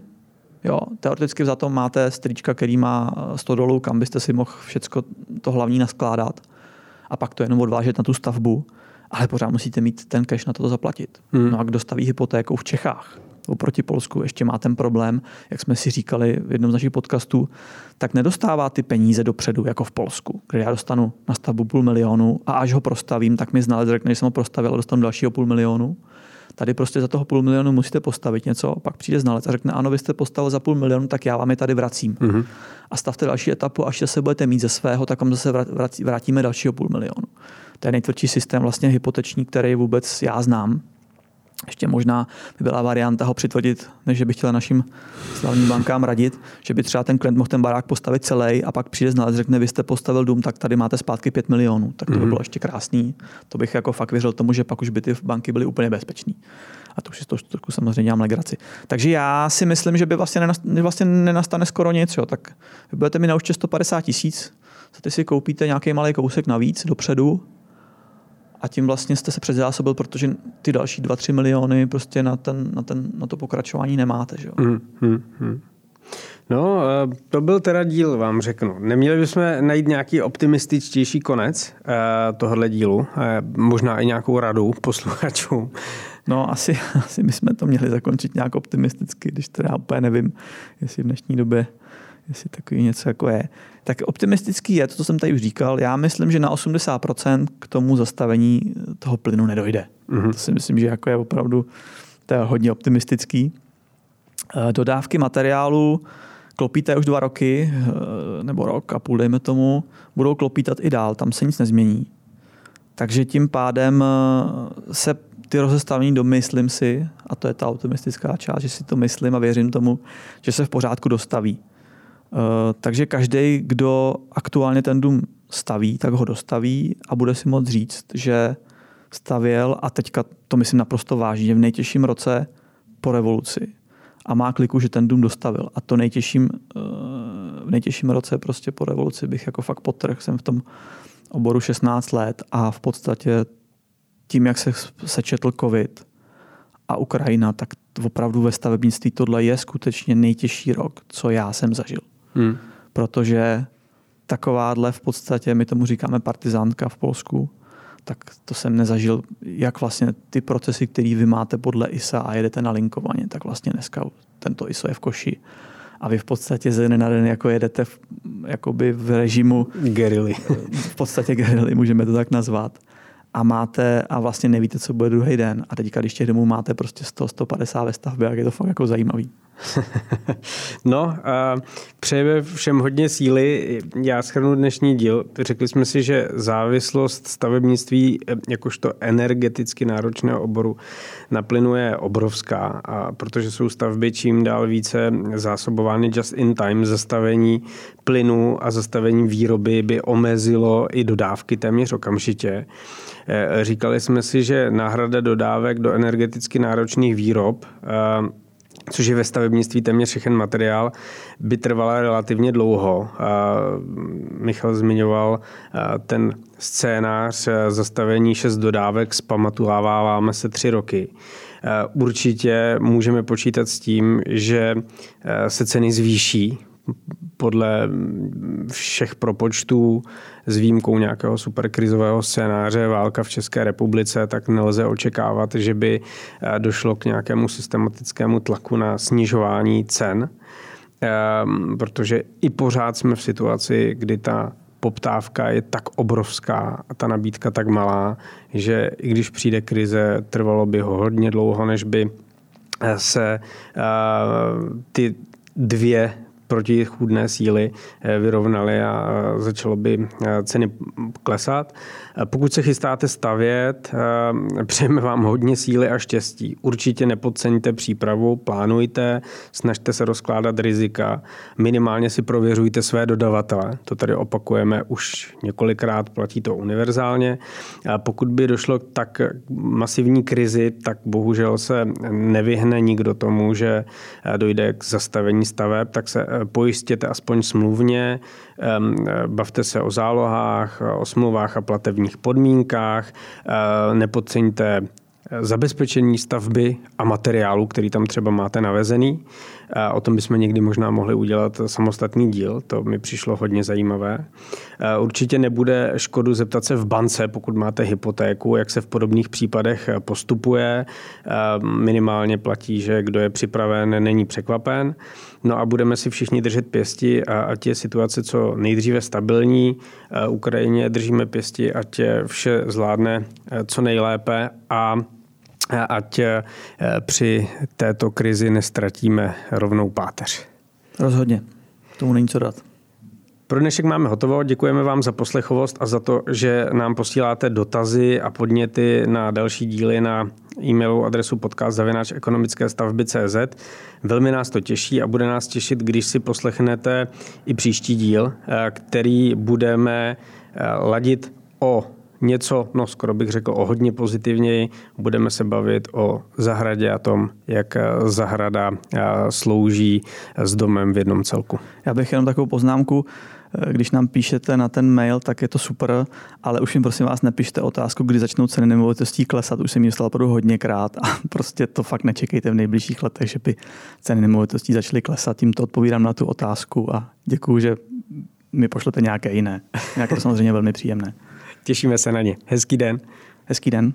Speaker 2: Jo, teoreticky za to máte strička, který má 100 dolů, kam byste si mohl všechno to hlavní naskládat a pak to jenom odvážet na tu stavbu, ale pořád musíte mít ten cash na to zaplatit. Hmm. No a kdo staví hypotéku v Čechách, oproti Polsku ještě má ten problém, jak jsme si říkali v jednom z našich podcastů, tak nedostává ty peníze dopředu, jako v Polsku, kde já dostanu na stavbu půl milionu a až ho prostavím, tak mi znalec řekne, že jsem ho prostavil a dostanu dalšího půl milionu. Tady prostě za toho půl milionu musíte postavit něco, pak přijde znalec a řekne, ano, vy jste postavil za půl milionu, tak já vám je tady vracím. Mm-hmm. A stavte další etapu, až se budete mít ze svého, tak vám zase vrátíme dalšího půl milionu. To je nejtvrdší systém vlastně hypoteční, který vůbec já znám. Ještě možná by byla varianta ho přitvrdit, než že bych chtěl našim slavným bankám radit, že by třeba ten klient mohl ten barák postavit celý a pak přijde znalec, řekne, vy jste postavil dům, tak tady máte zpátky 5 milionů. Tak to by mhm. bylo ještě krásný. To bych jako fakt věřil tomu, že pak už by ty banky byly úplně bezpečný. A to už si to trošku samozřejmě dělám legraci. Takže já si myslím, že by vlastně, nenastane, vlastně nenastane skoro nic. Jo. Tak vy budete mi na účtě 150 tisíc, ty si koupíte nějaký malý kousek navíc dopředu, a tím vlastně jste se předzásobil, protože ty další 2-3 miliony prostě na, ten, na, ten, na to pokračování nemáte. Že? Hmm, hmm, hmm.
Speaker 1: No, eh, to byl teda díl, vám řeknu. Neměli bychom najít nějaký optimističtější konec eh, tohohle dílu, eh, možná i nějakou radu posluchačům.
Speaker 2: No, asi, asi bychom to měli zakončit nějak optimisticky, když teda úplně nevím, jestli v dnešní době jestli takový něco jako je. Tak optimistický je to, co jsem tady už říkal. Já myslím, že na 80% k tomu zastavení toho plynu nedojde. Mm-hmm. To si myslím, že jako je opravdu to je hodně optimistický. Eh, dodávky materiálu klopíte už dva roky, eh, nebo rok a půl, dejme tomu, budou klopítat i dál, tam se nic nezmění. Takže tím pádem eh, se ty rozestavení domyslím si, a to je ta optimistická část, že si to myslím a věřím tomu, že se v pořádku dostaví. Eh, takže každý, kdo aktuálně ten dům staví, tak ho dostaví a bude si moct říct, že stavěl a teďka to myslím naprosto vážně v nejtěžším roce po revoluci a má kliku, že ten dům dostavil. A to nejtěžším, eh, v nejtěžším roce prostě po revoluci bych jako fakt potrh. Jsem v tom oboru 16 let a v podstatě tím, jak se sečetl covid a Ukrajina, tak opravdu ve stavebnictví tohle je skutečně nejtěžší rok, co já jsem zažil. Hmm. Protože takováhle v podstatě, my tomu říkáme partizánka v Polsku, tak to jsem nezažil, jak vlastně ty procesy, které vy máte podle ISA a jedete na linkovaně, tak vlastně dneska tento ISO je v koši a vy v podstatě ze dne na den jako jedete v, jakoby v režimu
Speaker 1: gerily.
Speaker 2: v podstatě gerily, můžeme to tak nazvat a máte a vlastně nevíte, co bude druhý den. A teďka, když těch domů máte prostě 100, 150 ve stavbě, jak je to fakt jako zajímavý.
Speaker 1: no, a přejeme všem hodně síly. Já schrnu dnešní díl. Řekli jsme si, že závislost stavebnictví jakožto energeticky náročného oboru na plynu je obrovská, a protože jsou stavby čím dál více zásobovány just in time, zastavení plynu a zastavení výroby by omezilo i dodávky téměř okamžitě. Eh, říkali jsme si, že náhrada dodávek do energeticky náročných výrob eh, což je ve stavebnictví téměř všechen materiál, by trvala relativně dlouho. Michal zmiňoval ten scénář zastavení šest dodávek, zpamatuláváme se tři roky. Určitě můžeme počítat s tím, že se ceny zvýší podle všech propočtů s výjimkou nějakého superkrizového scénáře válka v České republice, tak nelze očekávat, že by eh, došlo k nějakému systematickému tlaku na snižování cen, ehm, protože i pořád jsme v situaci, kdy ta poptávka je tak obrovská a ta nabídka tak malá, že i když přijde krize, trvalo by ho hodně dlouho, než by eh, se eh, ty dvě protichůdné síly eh, vyrovnaly a začalo by eh, ceny klesat. Eh, pokud se chystáte stavět, přejeme vám hodně síly a štěstí. Určitě nepodceňte přípravu, plánujte, snažte se rozkládat rizika, minimálně si prověřujte své dodavatele. To tady opakujeme už několikrát, platí to univerzálně. Pokud by došlo k tak masivní krizi, tak bohužel se nevyhne nikdo tomu, že dojde k zastavení staveb, tak se pojistěte aspoň smluvně, bavte se o zálohách, o smluvách a platebních podmínkách, nepodceňte zabezpečení stavby a materiálu, který tam třeba máte navezený. A o tom bychom někdy možná mohli udělat samostatný díl, to mi přišlo hodně zajímavé. Určitě nebude škodu zeptat se v bance, pokud máte hypotéku, jak se v podobných případech postupuje. Minimálně platí, že kdo je připraven, není překvapen. No a budeme si všichni držet pěsti, a ať je situace co nejdříve stabilní. Ukrajině držíme pěsti, ať vše zvládne co nejlépe a ať eh, při této krizi nestratíme rovnou páteř.
Speaker 2: Rozhodně. Tomu není co dát.
Speaker 1: Pro dnešek máme hotovo. Děkujeme vám za poslechovost a za to, že nám posíláte dotazy a podněty na další díly na e-mailovou adresu podcast zavináč ekonomické stavby CZ. Velmi nás to těší a bude nás těšit, když si poslechnete i příští díl, eh, který budeme eh, ladit o něco, no skoro bych řekl o hodně pozitivněji. Budeme se bavit o zahradě a tom, jak eh, zahrada eh, slouží s domem v jednom celku.
Speaker 2: Já bych jenom takovou poznámku, eh, když nám píšete na ten mail, tak je to super, ale už jim prosím vás nepište otázku, kdy začnou ceny nemovitostí klesat. Už jsem ji dostal opravdu hodněkrát a prostě to fakt nečekejte v nejbližších letech, že by ceny nemovitostí začaly klesat. Tímto odpovídám na tu otázku a děkuji, že mi pošlete nějaké jiné. Nějaké to samozřejmě velmi příjemné.
Speaker 1: Těšíme se na ně. Hezký den.
Speaker 2: Hezký den.